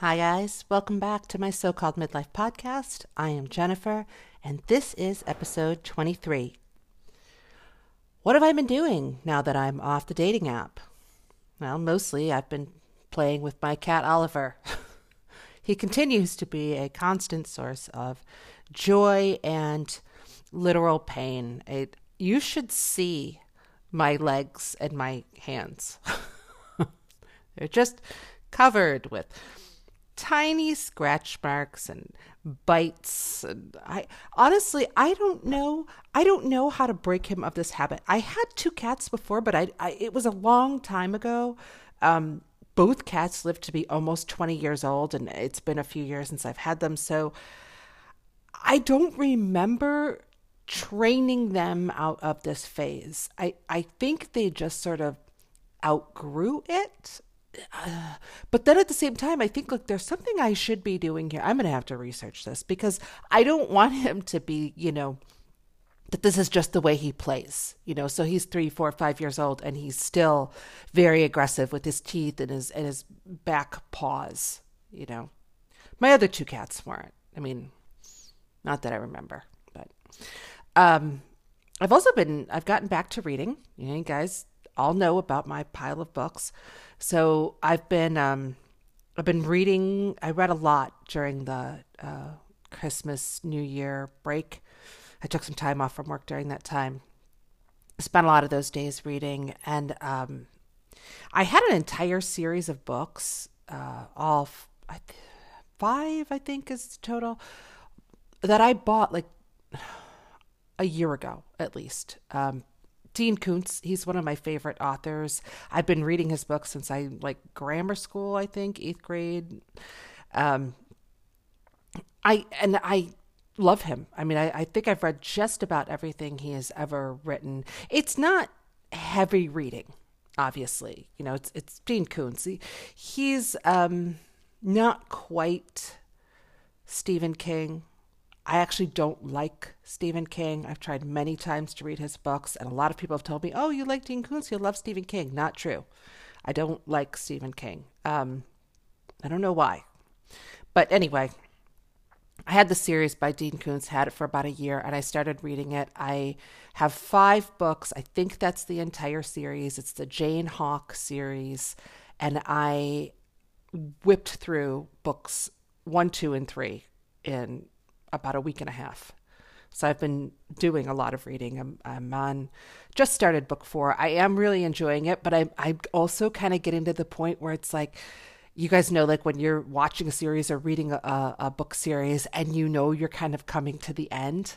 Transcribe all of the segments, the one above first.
Hi, guys. Welcome back to my so called midlife podcast. I am Jennifer, and this is episode 23. What have I been doing now that I'm off the dating app? Well, mostly I've been playing with my cat Oliver. he continues to be a constant source of joy and literal pain. It, you should see my legs and my hands. They're just covered with tiny scratch marks and bites and I honestly I don't know I don't know how to break him of this habit. I had two cats before but I, I it was a long time ago. Um both cats lived to be almost 20 years old and it's been a few years since I've had them so I don't remember training them out of this phase. I I think they just sort of outgrew it but then at the same time, I think, look, there's something I should be doing here. I'm going to have to research this because I don't want him to be, you know, that this is just the way he plays, you know. So he's three, four, five years old, and he's still very aggressive with his teeth and his and his back paws, you know. My other two cats weren't. I mean, not that I remember, but um, I've also been I've gotten back to reading. You know, you guys all know about my pile of books. So I've been um, I've been reading. I read a lot during the uh, Christmas New Year break. I took some time off from work during that time. Spent a lot of those days reading, and um, I had an entire series of books, uh, all f- I th- five, I think, is total, that I bought like a year ago at least. Um, Dean Koontz, he's one of my favorite authors. I've been reading his books since I like grammar school, I think, eighth grade. Um, I and I love him. I mean, I, I think I've read just about everything he has ever written. It's not heavy reading, obviously. You know, it's it's Dean Koontz. He, he's um, not quite Stephen King I actually don't like Stephen King. I've tried many times to read his books, and a lot of people have told me, "Oh, you like Dean Koontz? You love Stephen King." Not true. I don't like Stephen King. Um, I don't know why, but anyway, I had the series by Dean Koontz. Had it for about a year, and I started reading it. I have five books. I think that's the entire series. It's the Jane Hawk series, and I whipped through books one, two, and three in about a week and a half. So I've been doing a lot of reading. I'm, I'm on, just started book four. I am really enjoying it, but I'm, I'm also kind of getting to the point where it's like, you guys know, like when you're watching a series or reading a, a book series and you know you're kind of coming to the end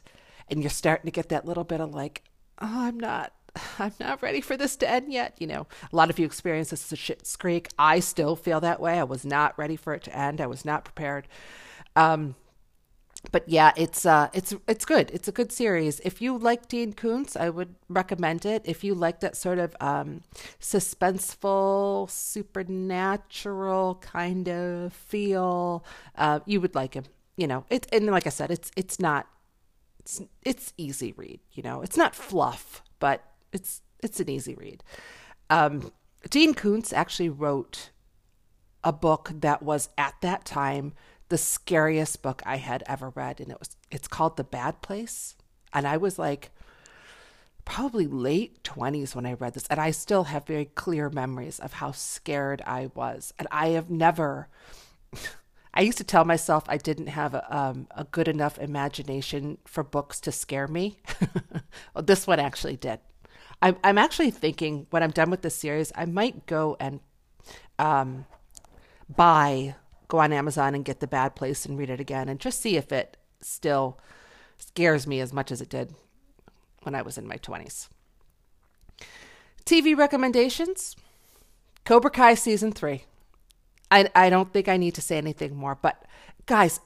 and you're starting to get that little bit of like, oh, I'm not, I'm not ready for this to end yet. You know, a lot of you experience this as a Schitt's Creek. I still feel that way. I was not ready for it to end. I was not prepared. Um, but yeah, it's uh, it's it's good. It's a good series. If you like Dean Koontz, I would recommend it. If you like that sort of um, suspenseful, supernatural kind of feel, uh, you would like him. You know, it and like I said, it's it's not it's it's easy read. You know, it's not fluff, but it's it's an easy read. Um, Dean Koontz actually wrote a book that was at that time the scariest book I had ever read, and it was it's called The Bad Place, and I was like probably late 20s when I read this, and I still have very clear memories of how scared I was, and I have never. I used to tell myself I didn't have a, um, a good enough imagination for books to scare me. well, this one actually did. I'm, I'm actually thinking when I'm done with this series, I might go and um, buy go on Amazon and get The Bad Place and read it again and just see if it still scares me as much as it did when I was in my 20s. TV recommendations Cobra Kai season three. I, I don't think I need to say anything more, but guys,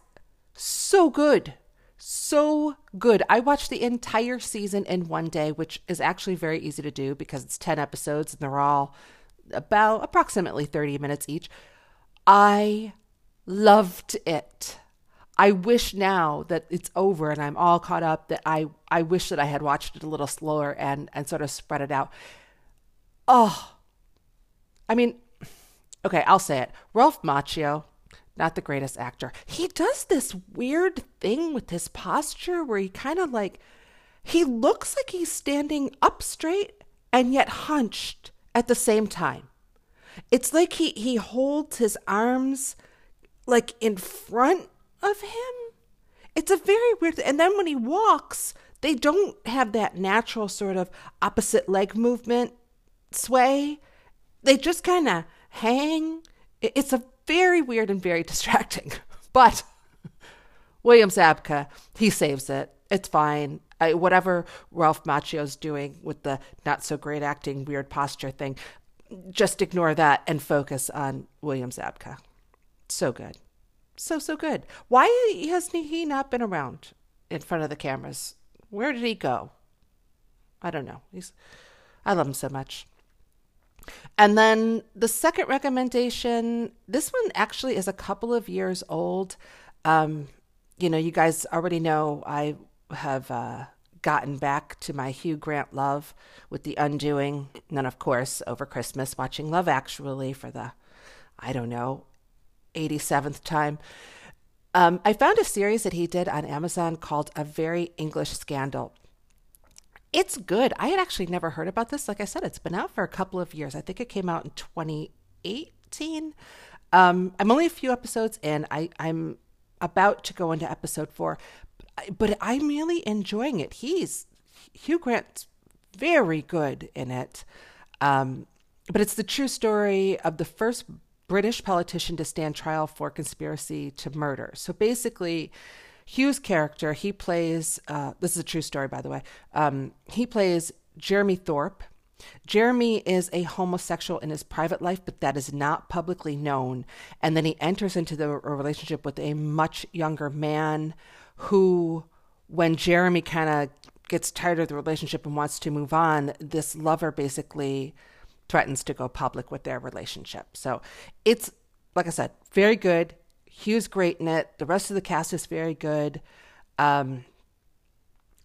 so good. So good. I watched the entire season in one day, which is actually very easy to do because it's 10 episodes and they're all about approximately 30 minutes each. I loved it. I wish now that it's over and I'm all caught up that I, I wish that I had watched it a little slower and, and sort of spread it out. Oh, I mean, okay, I'll say it. Ralph Macchio, not the greatest actor. He does this weird thing with his posture where he kind of like, he looks like he's standing up straight and yet hunched at the same time. It's like he, he holds his arms like in front of him. It's a very weird And then when he walks, they don't have that natural sort of opposite leg movement sway. They just kind of hang. It's a very weird and very distracting. But William Zabka, he saves it. It's fine. I, whatever Ralph Macchio's doing with the not so great acting, weird posture thing, just ignore that and focus on William Zabka. So good. So, so good. Why hasn't he not been around in front of the cameras? Where did he go? I don't know. He's, I love him so much. And then the second recommendation, this one actually is a couple of years old. Um, you know, you guys already know I have uh, gotten back to my Hugh Grant love with The Undoing. And then, of course, over Christmas, watching Love Actually for the, I don't know, 87th time. Um, I found a series that he did on Amazon called A Very English Scandal. It's good. I had actually never heard about this. Like I said, it's been out for a couple of years. I think it came out in 2018. Um, I'm only a few episodes in. I, I'm about to go into episode four, but I'm really enjoying it. He's Hugh Grant's very good in it. Um, but it's the true story of the first British politician to stand trial for conspiracy to murder. So basically, Hugh's character, he plays, uh, this is a true story, by the way, um, he plays Jeremy Thorpe. Jeremy is a homosexual in his private life, but that is not publicly known. And then he enters into the relationship with a much younger man who, when Jeremy kind of gets tired of the relationship and wants to move on, this lover basically threatens to go public with their relationship. So it's, like I said, very good. Hugh's great in it. The rest of the cast is very good. Um,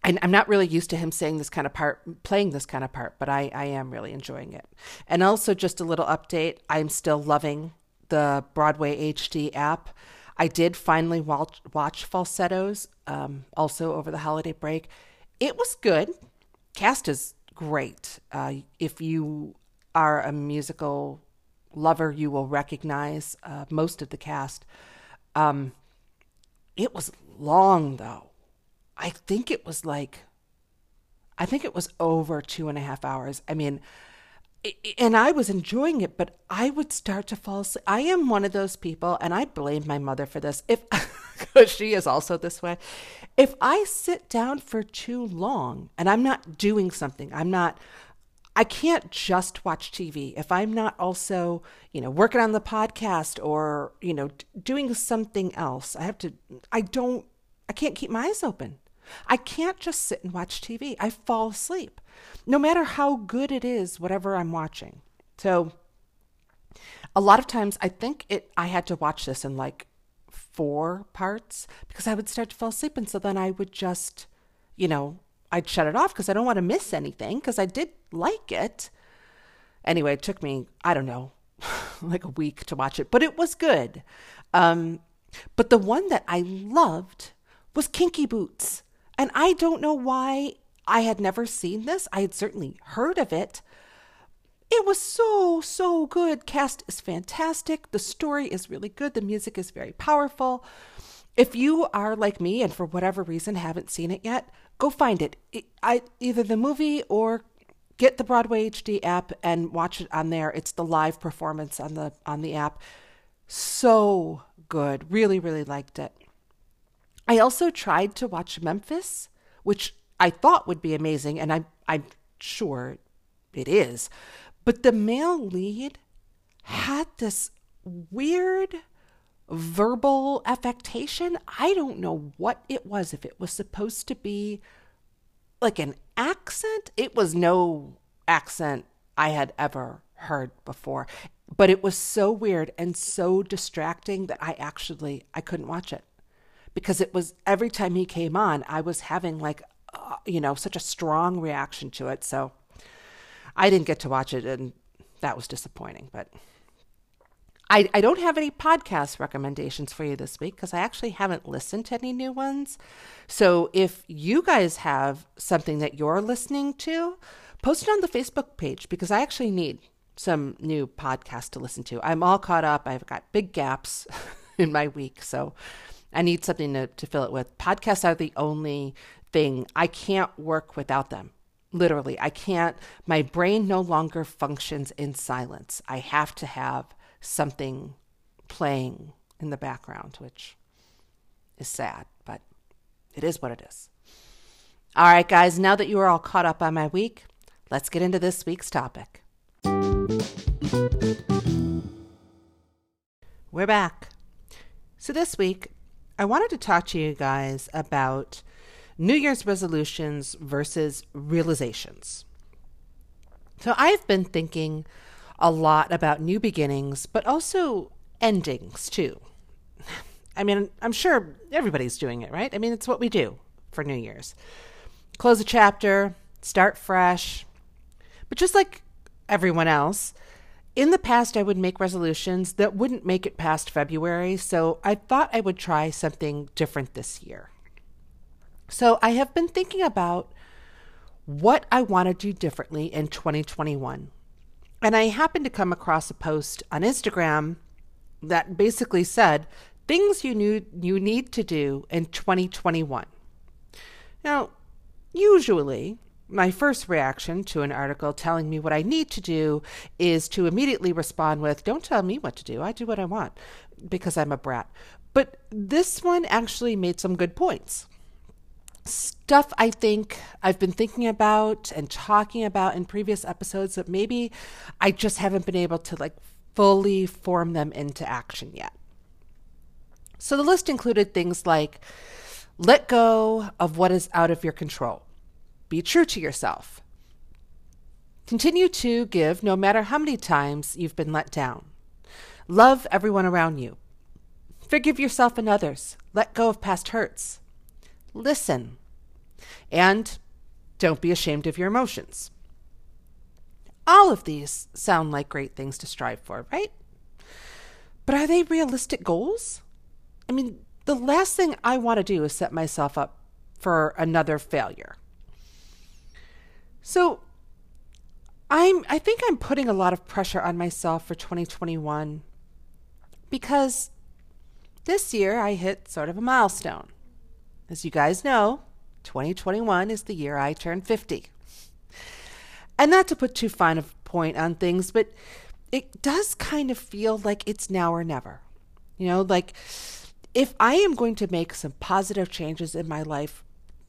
and I'm not really used to him saying this kind of part, playing this kind of part, but I, I am really enjoying it. And also, just a little update I'm still loving the Broadway HD app. I did finally watch, watch Falsettos um, also over the holiday break. It was good. Cast is great. Uh, if you are a musical lover, you will recognize uh, most of the cast. Um, it was long, though. I think it was like, I think it was over two and a half hours. I mean, and I was enjoying it, but I would start to fall asleep. I am one of those people, and I blame my mother for this. If she is also this way, if I sit down for too long and I'm not doing something, I'm not I can't just watch TV if I'm not also, you know, working on the podcast or, you know, doing something else. I have to, I don't, I can't keep my eyes open. I can't just sit and watch TV. I fall asleep, no matter how good it is, whatever I'm watching. So, a lot of times I think it, I had to watch this in like four parts because I would start to fall asleep. And so then I would just, you know, I'd shut it off because I don't want to miss anything because I did like it. Anyway, it took me, I don't know, like a week to watch it, but it was good. Um, but the one that I loved was Kinky Boots. And I don't know why I had never seen this. I had certainly heard of it. It was so, so good. Cast is fantastic. The story is really good. The music is very powerful. If you are like me and for whatever reason haven't seen it yet, go find it. I either the movie or get the Broadway HD app and watch it on there. It's the live performance on the on the app. So good. Really really liked it. I also tried to watch Memphis, which I thought would be amazing and I I'm sure it is. But the male lead had this weird verbal affectation. I don't know what it was, if it was supposed to be like an accent. It was no accent I had ever heard before. But it was so weird and so distracting that I actually I couldn't watch it. Because it was every time he came on, I was having like uh, you know, such a strong reaction to it. So I didn't get to watch it and that was disappointing, but I, I don't have any podcast recommendations for you this week because I actually haven't listened to any new ones. So if you guys have something that you're listening to, post it on the Facebook page because I actually need some new podcasts to listen to. I'm all caught up. I've got big gaps in my week. So I need something to, to fill it with. Podcasts are the only thing. I can't work without them. Literally, I can't. My brain no longer functions in silence. I have to have something playing in the background, which is sad, but it is what it is. All right, guys, now that you are all caught up on my week, let's get into this week's topic. We're back. So, this week, I wanted to talk to you guys about New Year's resolutions versus realizations. So, I've been thinking a lot about new beginnings, but also endings too. I mean, I'm sure everybody's doing it, right? I mean, it's what we do for New Year's close a chapter, start fresh. But just like everyone else, in the past, I would make resolutions that wouldn't make it past February, so I thought I would try something different this year. So I have been thinking about what I want to do differently in 2021. And I happened to come across a post on Instagram that basically said things you knew you need to do in 2021. Now, usually my first reaction to an article telling me what I need to do is to immediately respond with, Don't tell me what to do. I do what I want because I'm a brat. But this one actually made some good points stuff I think I've been thinking about and talking about in previous episodes that maybe I just haven't been able to like fully form them into action yet. So the list included things like let go of what is out of your control. Be true to yourself. Continue to give no matter how many times you've been let down. Love everyone around you. Forgive yourself and others. Let go of past hurts listen, and don't be ashamed of your emotions. All of these sound like great things to strive for, right? But are they realistic goals? I mean, the last thing I want to do is set myself up for another failure. So I'm I think I'm putting a lot of pressure on myself for 2021 because this year I hit sort of a milestone. As you guys know, 2021 is the year I turned 50. And not to put too fine a point on things, but it does kind of feel like it's now or never. You know, like if I am going to make some positive changes in my life,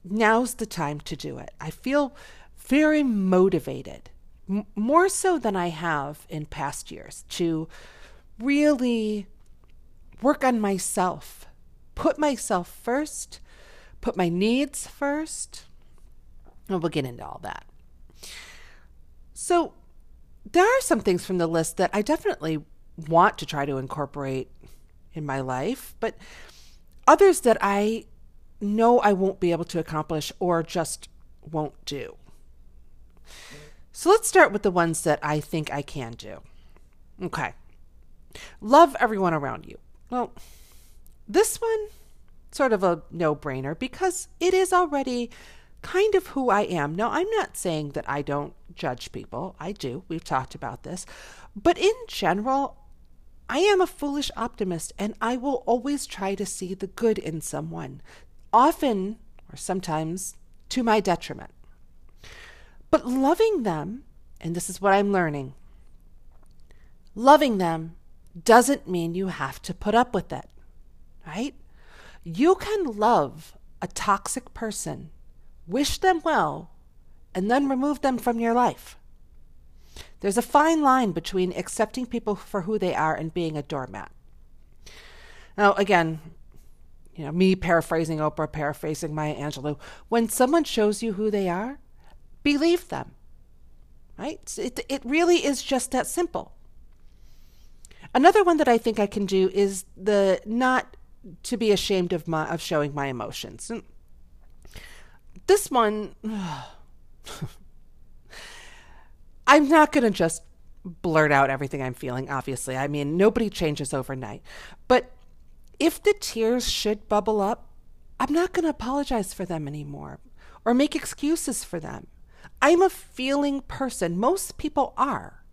now's the time to do it. I feel very motivated, m- more so than I have in past years, to really work on myself, put myself first, put my needs first. And we'll get into all that. So, there are some things from the list that I definitely want to try to incorporate in my life, but others that I know I won't be able to accomplish or just won't do. So let's start with the ones that I think I can do. Okay. Love everyone around you. Well, this one sort of a no brainer because it is already kind of who I am. Now, I'm not saying that I don't judge people. I do. We've talked about this. But in general, I am a foolish optimist and I will always try to see the good in someone, often or sometimes to my detriment. But loving them, and this is what I'm learning, loving them doesn't mean you have to put up with it, right? You can love a toxic person, wish them well, and then remove them from your life. There's a fine line between accepting people for who they are and being a doormat. Now, again, you know, me paraphrasing Oprah, paraphrasing Maya Angelou, when someone shows you who they are, believe them. Right? It, it really is just that simple. Another one that I think I can do is the not to be ashamed of my of showing my emotions. And this one I'm not going to just blurt out everything I'm feeling, obviously. I mean, nobody changes overnight. But if the tears should bubble up, I'm not going to apologize for them anymore or make excuses for them. I'm a feeling person. Most people are.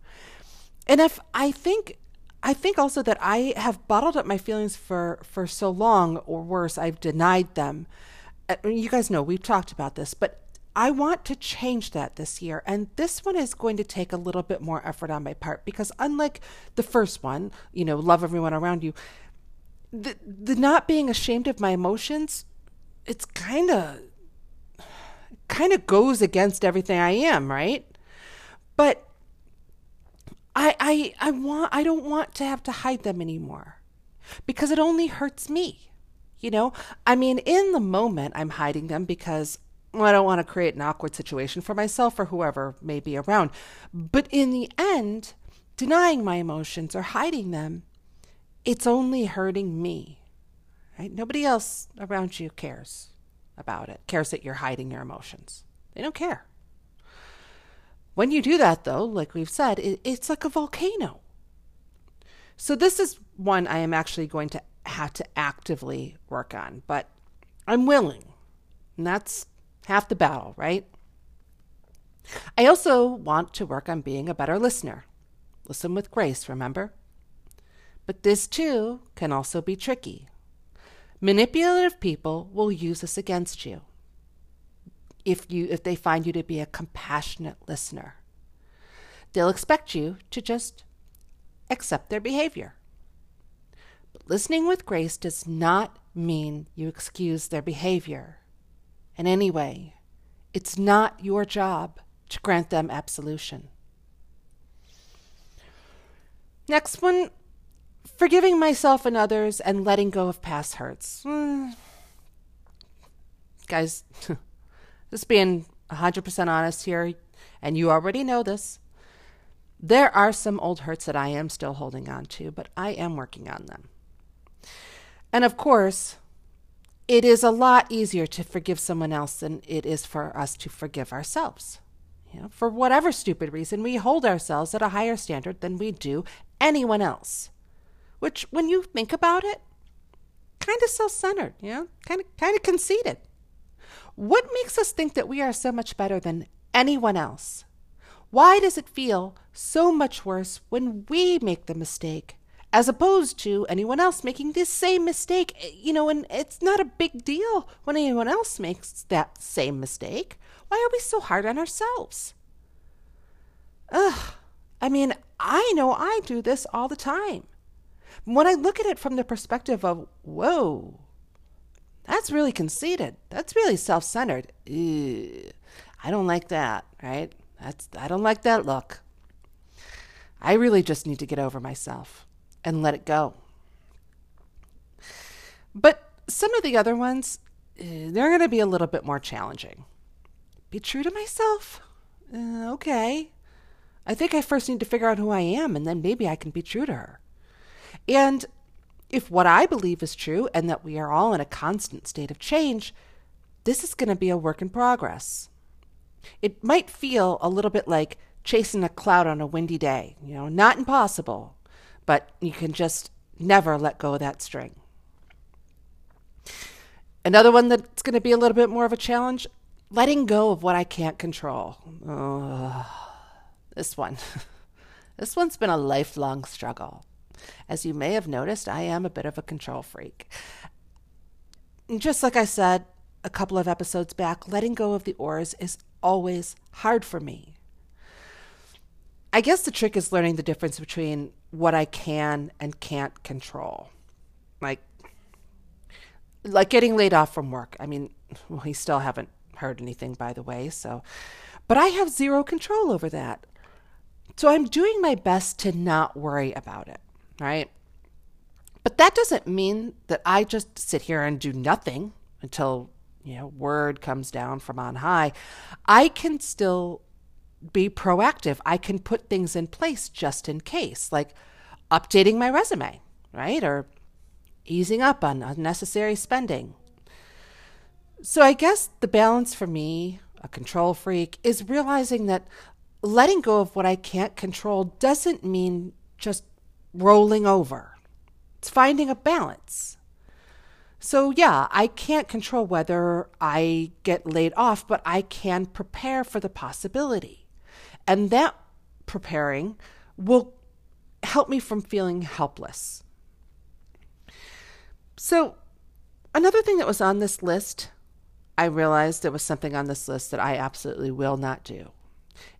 And if I think I think also that I have bottled up my feelings for for so long or worse, I've denied them. Uh, you guys know we've talked about this, but I want to change that this year. And this one is going to take a little bit more effort on my part because, unlike the first one, you know, love everyone around you, the, the not being ashamed of my emotions, it's kind of kind of goes against everything I am, right? But I I I want I don't want to have to hide them anymore because it only hurts me. You know, I mean, in the moment, I'm hiding them because I don't want to create an awkward situation for myself or whoever may be around. But in the end, denying my emotions or hiding them, it's only hurting me. Right? Nobody else around you cares about it, cares that you're hiding your emotions. They don't care. When you do that, though, like we've said, it, it's like a volcano. So, this is one I am actually going to have to actively work on, but I'm willing. And that's half the battle, right? I also want to work on being a better listener. Listen with grace, remember? But this too can also be tricky. Manipulative people will use this against you if you if they find you to be a compassionate listener. They'll expect you to just accept their behavior. But listening with grace does not mean you excuse their behavior. And anyway, it's not your job to grant them absolution. Next one forgiving myself and others and letting go of past hurts. Mm. Guys, just being 100% honest here, and you already know this. There are some old hurts that I am still holding on to, but I am working on them. And of course, it is a lot easier to forgive someone else than it is for us to forgive ourselves. You know, for whatever stupid reason, we hold ourselves at a higher standard than we do anyone else. Which, when you think about it, kind of self-centered, you know, kind of kind of conceited. What makes us think that we are so much better than anyone else? Why does it feel so much worse when we make the mistake as opposed to anyone else making this same mistake. You know, and it's not a big deal when anyone else makes that same mistake. Why are we so hard on ourselves? Ugh. I mean, I know I do this all the time. When I look at it from the perspective of, whoa, that's really conceited. That's really self centered. I don't like that, right? That's I don't like that look. I really just need to get over myself and let it go. But some of the other ones, eh, they're going to be a little bit more challenging. Be true to myself? Uh, okay. I think I first need to figure out who I am, and then maybe I can be true to her. And if what I believe is true and that we are all in a constant state of change, this is going to be a work in progress. It might feel a little bit like chasing a cloud on a windy day, you know, not impossible, but you can just never let go of that string. Another one that's going to be a little bit more of a challenge letting go of what I can't control. This one. this one's been a lifelong struggle. As you may have noticed, I am a bit of a control freak. Just like I said a couple of episodes back, letting go of the oars is always hard for me. I guess the trick is learning the difference between what I can and can't control. Like like getting laid off from work. I mean, we still haven't heard anything by the way, so but I have zero control over that. So I'm doing my best to not worry about it, right? But that doesn't mean that I just sit here and do nothing until, you know, word comes down from on high. I can still be proactive. I can put things in place just in case, like updating my resume, right? Or easing up on unnecessary spending. So I guess the balance for me, a control freak, is realizing that letting go of what I can't control doesn't mean just rolling over. It's finding a balance. So, yeah, I can't control whether I get laid off, but I can prepare for the possibility. And that preparing will help me from feeling helpless. So, another thing that was on this list, I realized there was something on this list that I absolutely will not do.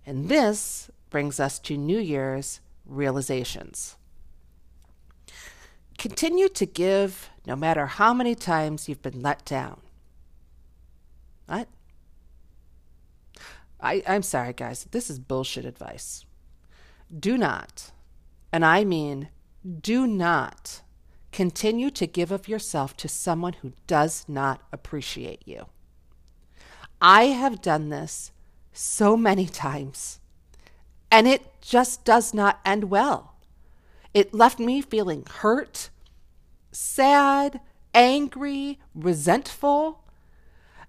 And this brings us to New Year's realizations. Continue to give no matter how many times you've been let down. What? I, I'm sorry, guys. This is bullshit advice. Do not, and I mean do not, continue to give of yourself to someone who does not appreciate you. I have done this so many times, and it just does not end well. It left me feeling hurt, sad, angry, resentful.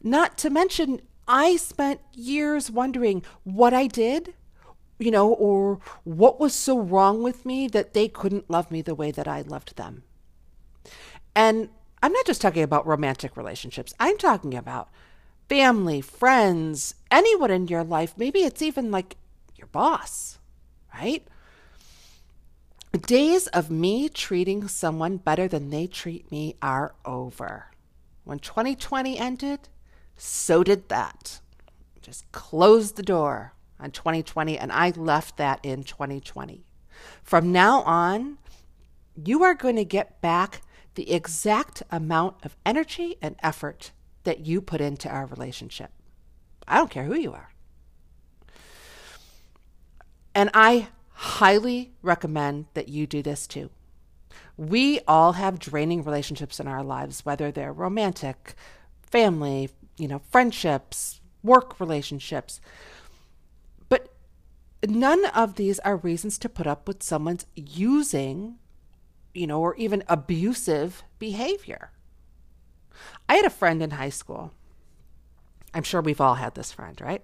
Not to mention, I spent years wondering what I did, you know, or what was so wrong with me that they couldn't love me the way that I loved them. And I'm not just talking about romantic relationships, I'm talking about family, friends, anyone in your life. Maybe it's even like your boss, right? The days of me treating someone better than they treat me are over. When 2020 ended, so did that. Just closed the door on 2020, and I left that in 2020. From now on, you are going to get back the exact amount of energy and effort that you put into our relationship. I don't care who you are. And I highly recommend that you do this too. We all have draining relationships in our lives, whether they're romantic, family, you know, friendships, work relationships. But none of these are reasons to put up with someone's using, you know, or even abusive behavior. I had a friend in high school. I'm sure we've all had this friend, right?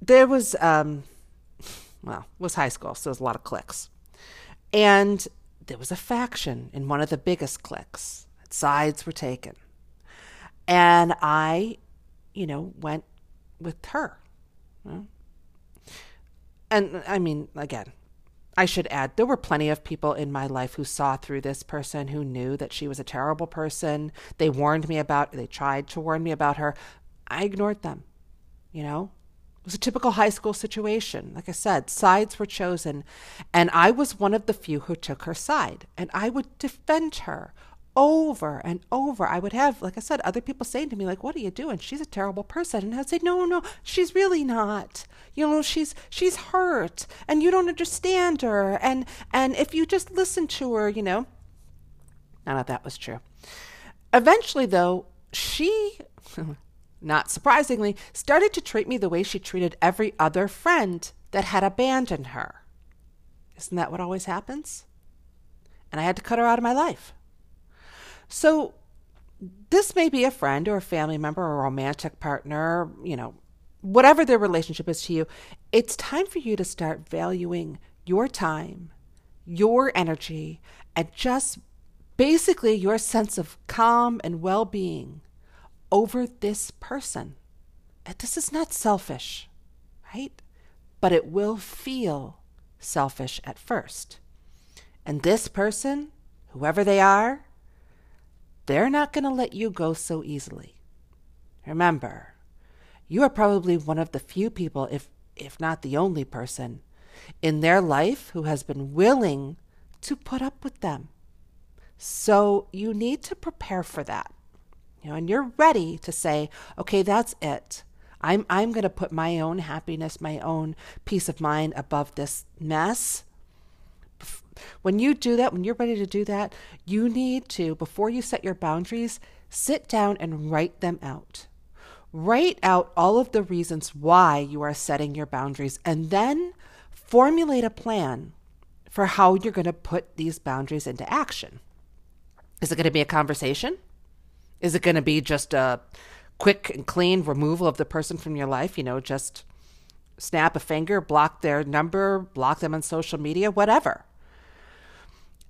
There was, um, well, it was high school, so there was a lot of cliques. And there was a faction in one of the biggest cliques. Sides were taken. And I, you know, went with her. And I mean, again, I should add, there were plenty of people in my life who saw through this person, who knew that she was a terrible person. They warned me about, they tried to warn me about her. I ignored them. You know, it was a typical high school situation. Like I said, sides were chosen, and I was one of the few who took her side, and I would defend her over and over. I would have, like I said, other people saying to me, like, what are you doing? She's a terrible person. And I'd say, no, no, she's really not. You know, she's she's hurt and you don't understand her. And and if you just listen to her, you know. None of that was true. Eventually though, she not surprisingly, started to treat me the way she treated every other friend that had abandoned her. Isn't that what always happens? And I had to cut her out of my life. So this may be a friend or a family member or a romantic partner, you know, whatever their relationship is to you. It's time for you to start valuing your time, your energy, and just basically your sense of calm and well being over this person. This is not selfish, right? But it will feel selfish at first. And this person, whoever they are, they're not going to let you go so easily. Remember, you are probably one of the few people, if, if not the only person, in their life who has been willing to put up with them. So you need to prepare for that. You know, and you're ready to say, okay, that's it. I'm I'm going to put my own happiness, my own peace of mind above this mess when you do that, when you're ready to do that, you need to, before you set your boundaries, sit down and write them out. Write out all of the reasons why you are setting your boundaries and then formulate a plan for how you're going to put these boundaries into action. Is it going to be a conversation? Is it going to be just a quick and clean removal of the person from your life? You know, just snap a finger, block their number, block them on social media, whatever.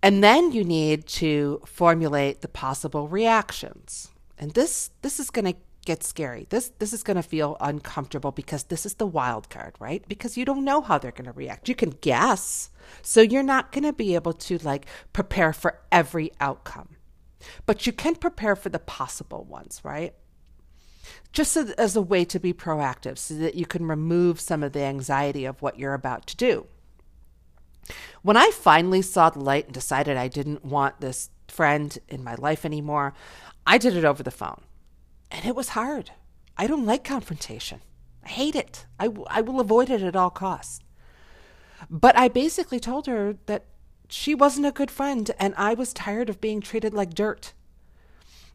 And then you need to formulate the possible reactions. And this this is going to get scary. This this is going to feel uncomfortable because this is the wild card, right? Because you don't know how they're going to react. You can guess. So you're not going to be able to like prepare for every outcome. But you can prepare for the possible ones, right? Just as a way to be proactive so that you can remove some of the anxiety of what you're about to do. When I finally saw the light and decided I didn't want this friend in my life anymore, I did it over the phone. And it was hard. I don't like confrontation. I hate it. I, w- I will avoid it at all costs. But I basically told her that she wasn't a good friend and I was tired of being treated like dirt.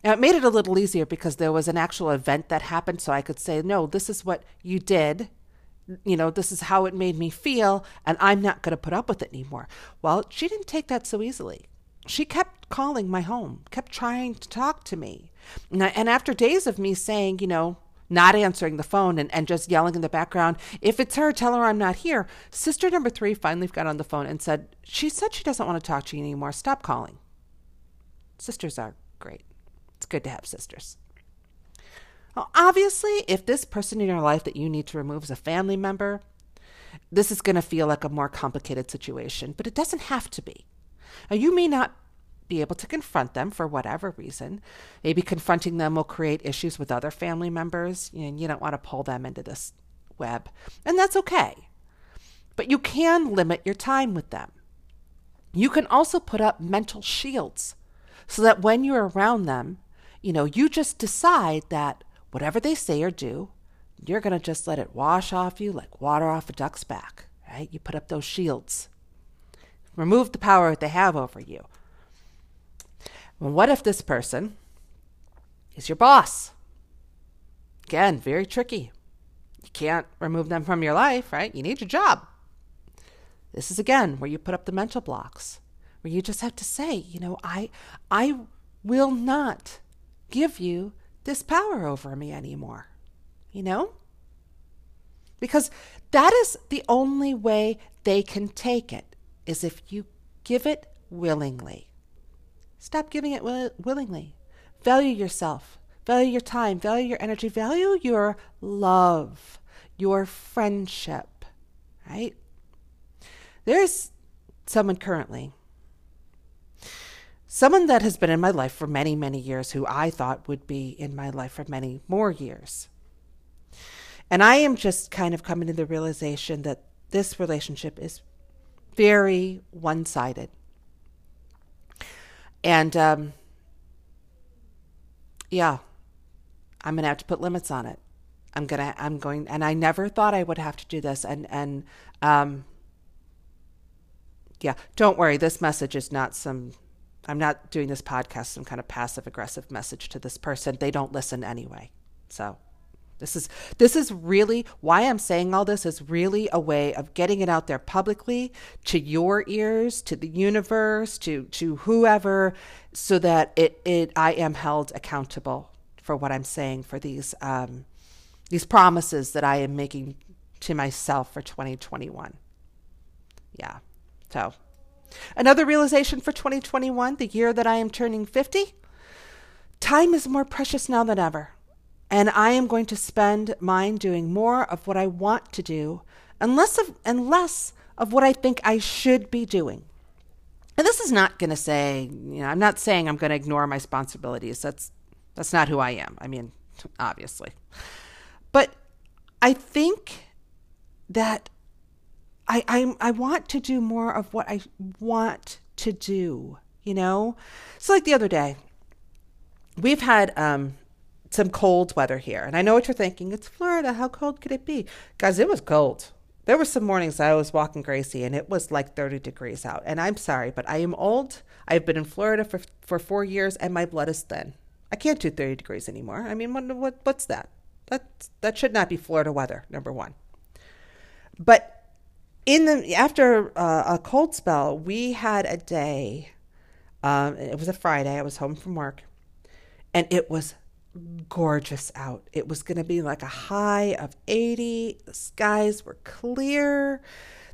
Now, it made it a little easier because there was an actual event that happened, so I could say, no, this is what you did. You know, this is how it made me feel, and I'm not going to put up with it anymore. Well, she didn't take that so easily. She kept calling my home, kept trying to talk to me. And after days of me saying, you know, not answering the phone and, and just yelling in the background, if it's her, tell her I'm not here. Sister number three finally got on the phone and said, She said she doesn't want to talk to you anymore. Stop calling. Sisters are great. It's good to have sisters. Well, obviously, if this person in your life that you need to remove is a family member, this is going to feel like a more complicated situation, but it doesn't have to be. Now, you may not be able to confront them for whatever reason. Maybe confronting them will create issues with other family members, and you don't want to pull them into this web. And that's okay. But you can limit your time with them. You can also put up mental shields so that when you're around them, you know, you just decide that whatever they say or do, you're going to just let it wash off you like water off a duck's back, right? You put up those shields. Remove the power that they have over you. What if this person is your boss? Again, very tricky. You can't remove them from your life, right? You need your job. This is again where you put up the mental blocks, where you just have to say, you know, I I will not give you this power over me anymore. You know? Because that is the only way they can take it is if you give it willingly. Stop giving it will- willingly. Value yourself. Value your time. Value your energy. Value your love, your friendship, right? There's someone currently, someone that has been in my life for many, many years who I thought would be in my life for many more years. And I am just kind of coming to the realization that this relationship is very one sided. And um, yeah, I'm gonna have to put limits on it. I'm gonna, I'm going, and I never thought I would have to do this. And and um, yeah, don't worry. This message is not some. I'm not doing this podcast some kind of passive aggressive message to this person. They don't listen anyway. So this is this is really why I'm saying all this is really a way of getting it out there publicly to your ears, to the universe, to to whoever, so that it it I am held accountable for what I'm saying for these um, these promises that I am making to myself for 2021. Yeah. So another realization for 2021, the year that I am turning 50. Time is more precious now than ever. And I am going to spend mine doing more of what I want to do and less of, and less of what I think I should be doing. And this is not going to say, you know, I'm not saying I'm going to ignore my responsibilities. That's that's not who I am. I mean, obviously. But I think that I I I want to do more of what I want to do, you know? So like the other day, we've had um some cold weather here. And I know what you're thinking. It's Florida. How cold could it be? Guys, it was cold. There were some mornings I was walking Gracie and it was like 30 degrees out. And I'm sorry, but I am old. I've been in Florida for, for four years and my blood is thin. I can't do 30 degrees anymore. I mean, what, what what's that? That that should not be Florida weather, number one. But in the after uh, a cold spell, we had a day. Um, it was a Friday. I was home from work, and it was gorgeous out. It was going to be like a high of 80. The skies were clear.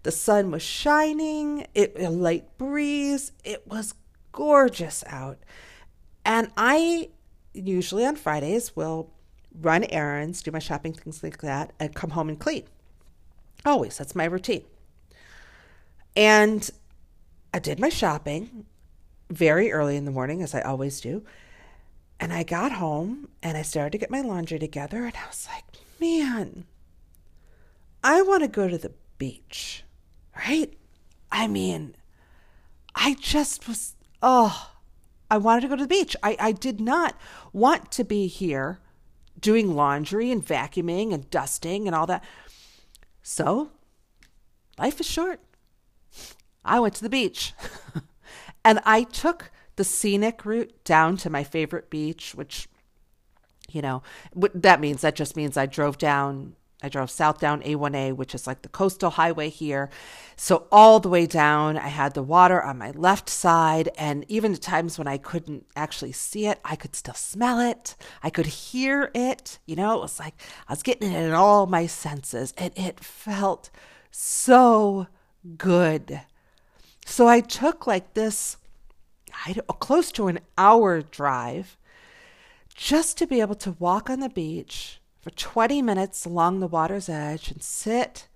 The sun was shining. It a light breeze. It was gorgeous out. And I usually on Fridays will run errands, do my shopping, things like that, and come home and clean. Always. That's my routine. And I did my shopping very early in the morning, as I always do. And I got home and I started to get my laundry together, and I was like, man, I want to go to the beach, right? I mean, I just was, oh, I wanted to go to the beach. I, I did not want to be here doing laundry and vacuuming and dusting and all that. So, life is short. I went to the beach and I took the scenic route down to my favorite beach, which, you know, that means that just means I drove down I drove south down A1A, which is like the coastal highway here. So, all the way down, I had the water on my left side. And even at times when I couldn't actually see it, I could still smell it. I could hear it. You know, it was like I was getting it in all my senses. And it felt so good. So, I took like this close to an hour drive just to be able to walk on the beach for 20 minutes along the water's edge and sit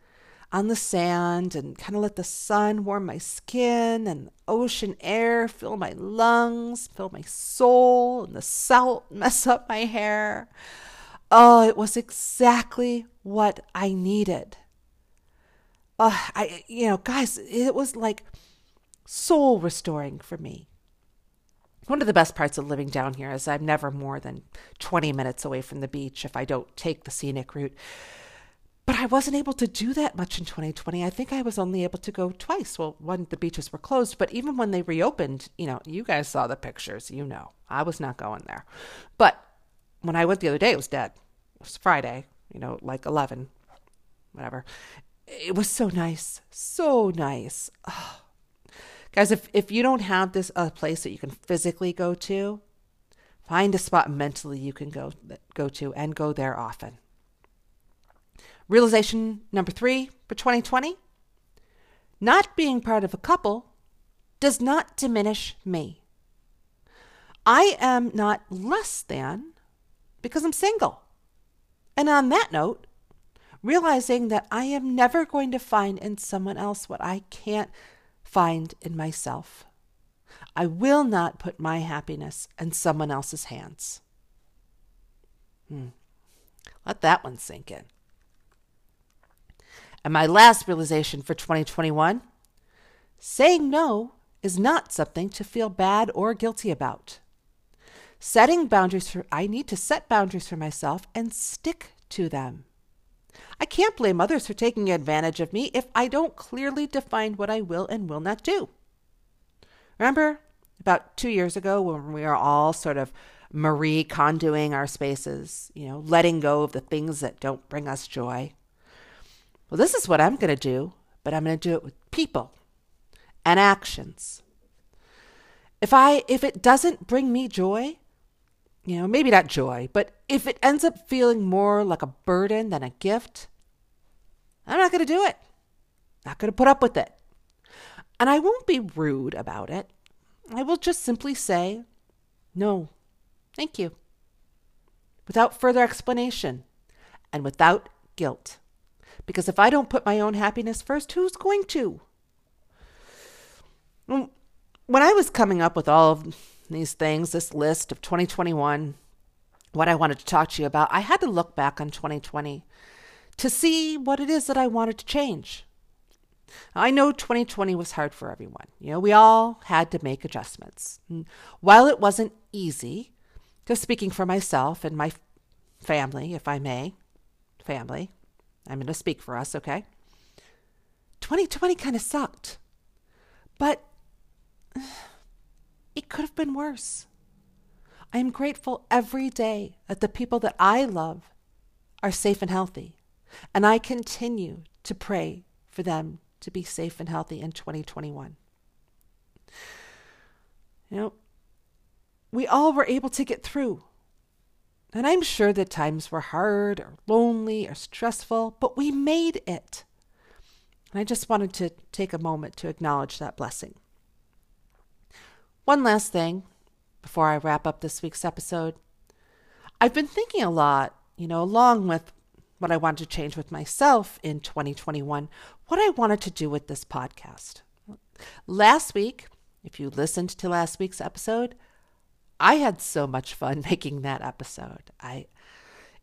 on the sand and kind of let the sun warm my skin and ocean air fill my lungs, fill my soul, and the salt mess up my hair. Oh, it was exactly what I needed. Uh, I, you know, guys, it was like soul restoring for me. One of the best parts of living down here is I'm never more than 20 minutes away from the beach if I don't take the scenic route. But I wasn't able to do that much in 2020. I think I was only able to go twice. Well, one, the beaches were closed, but even when they reopened, you know, you guys saw the pictures, you know, I was not going there. But when I went the other day, it was dead. It was Friday, you know, like 11, whatever. It was so nice. So nice. Oh, Guys, if, if you don't have this a place that you can physically go to, find a spot mentally you can go go to and go there often. Realization number 3 for 2020, not being part of a couple does not diminish me. I am not less than because I'm single. And on that note, realizing that I am never going to find in someone else what I can't find in myself. I will not put my happiness in someone else's hands. Hmm. Let that one sink in. And my last realization for 2021 saying no is not something to feel bad or guilty about. Setting boundaries for, I need to set boundaries for myself and stick to them. I can't blame others for taking advantage of me if I don't clearly define what I will and will not do. Remember about two years ago when we were all sort of Marie Kondoing our spaces, you know, letting go of the things that don't bring us joy? Well, this is what I'm going to do, but I'm going to do it with people and actions. If I if it doesn't bring me joy, you know, maybe not joy, but if it ends up feeling more like a burden than a gift, I'm not going to do it. Not going to put up with it. And I won't be rude about it. I will just simply say, no, thank you, without further explanation and without guilt. Because if I don't put my own happiness first, who's going to? When I was coming up with all of these things, this list of 2021, what I wanted to talk to you about, I had to look back on 2020 to see what it is that I wanted to change. I know 2020 was hard for everyone. You know, we all had to make adjustments. And while it wasn't easy, just speaking for myself and my family, if I may, family, I'm going to speak for us, okay? 2020 kind of sucked. But it could have been worse. I am grateful every day that the people that I love are safe and healthy, and I continue to pray for them to be safe and healthy in 2021. You know, we all were able to get through. And I'm sure that times were hard or lonely or stressful, but we made it. And I just wanted to take a moment to acknowledge that blessing. One last thing before I wrap up this week's episode. I've been thinking a lot, you know, along with what I wanted to change with myself in 2021, what I wanted to do with this podcast. Last week, if you listened to last week's episode, I had so much fun making that episode. I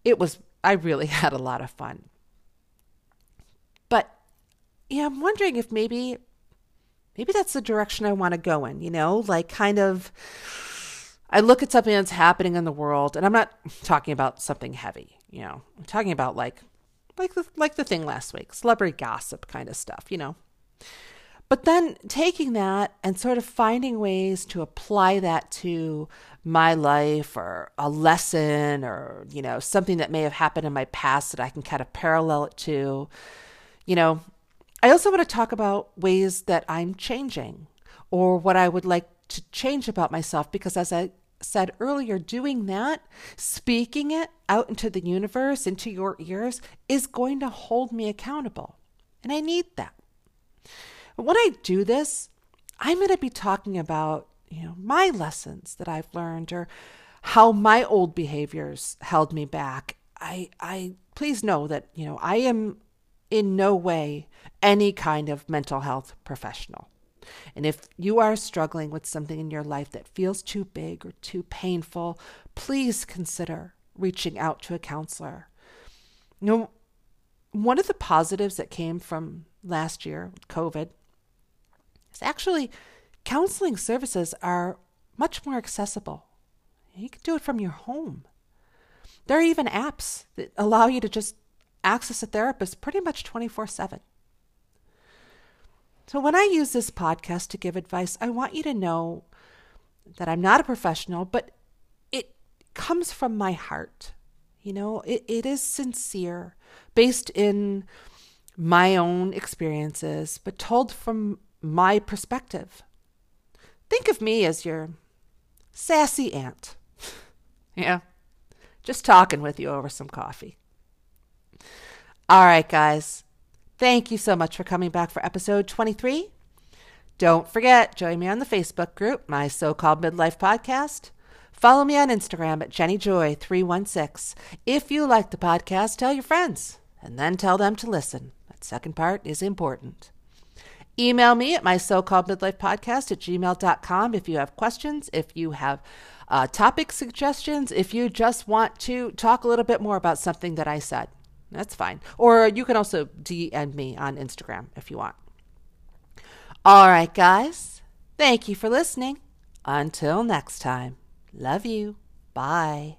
it was I really had a lot of fun. But yeah, I'm wondering if maybe maybe that's the direction I want to go in, you know, like kind of I look at something that's happening in the world and I'm not talking about something heavy, you know. I'm talking about like like the like the thing last week, celebrity gossip kind of stuff, you know. But then taking that and sort of finding ways to apply that to my life or a lesson or, you know, something that may have happened in my past that I can kind of parallel it to. You know, I also want to talk about ways that I'm changing or what I would like to change about myself because as I said earlier, doing that, speaking it out into the universe, into your ears, is going to hold me accountable. And I need that. When I do this, I'm going to be talking about, you know, my lessons that I've learned or how my old behaviors held me back. I I please know that, you know, I am in no way any kind of mental health professional. And if you are struggling with something in your life that feels too big or too painful, please consider reaching out to a counselor. You know, one of the positives that came from last year, COVID, is actually counseling services are much more accessible. You can do it from your home. There are even apps that allow you to just access a therapist pretty much 24 7. So, when I use this podcast to give advice, I want you to know that I'm not a professional, but it comes from my heart. You know, it, it is sincere, based in my own experiences, but told from my perspective. Think of me as your sassy aunt. yeah, just talking with you over some coffee. All right, guys. Thank you so much for coming back for episode 23. Don't forget, join me on the Facebook group, my so called midlife podcast. Follow me on Instagram at JennyJoy316. If you like the podcast, tell your friends and then tell them to listen. That second part is important. Email me at my so called midlife podcast at gmail.com if you have questions, if you have uh, topic suggestions, if you just want to talk a little bit more about something that I said. That's fine. Or you can also DM me on Instagram if you want. All right, guys. Thank you for listening. Until next time. Love you. Bye.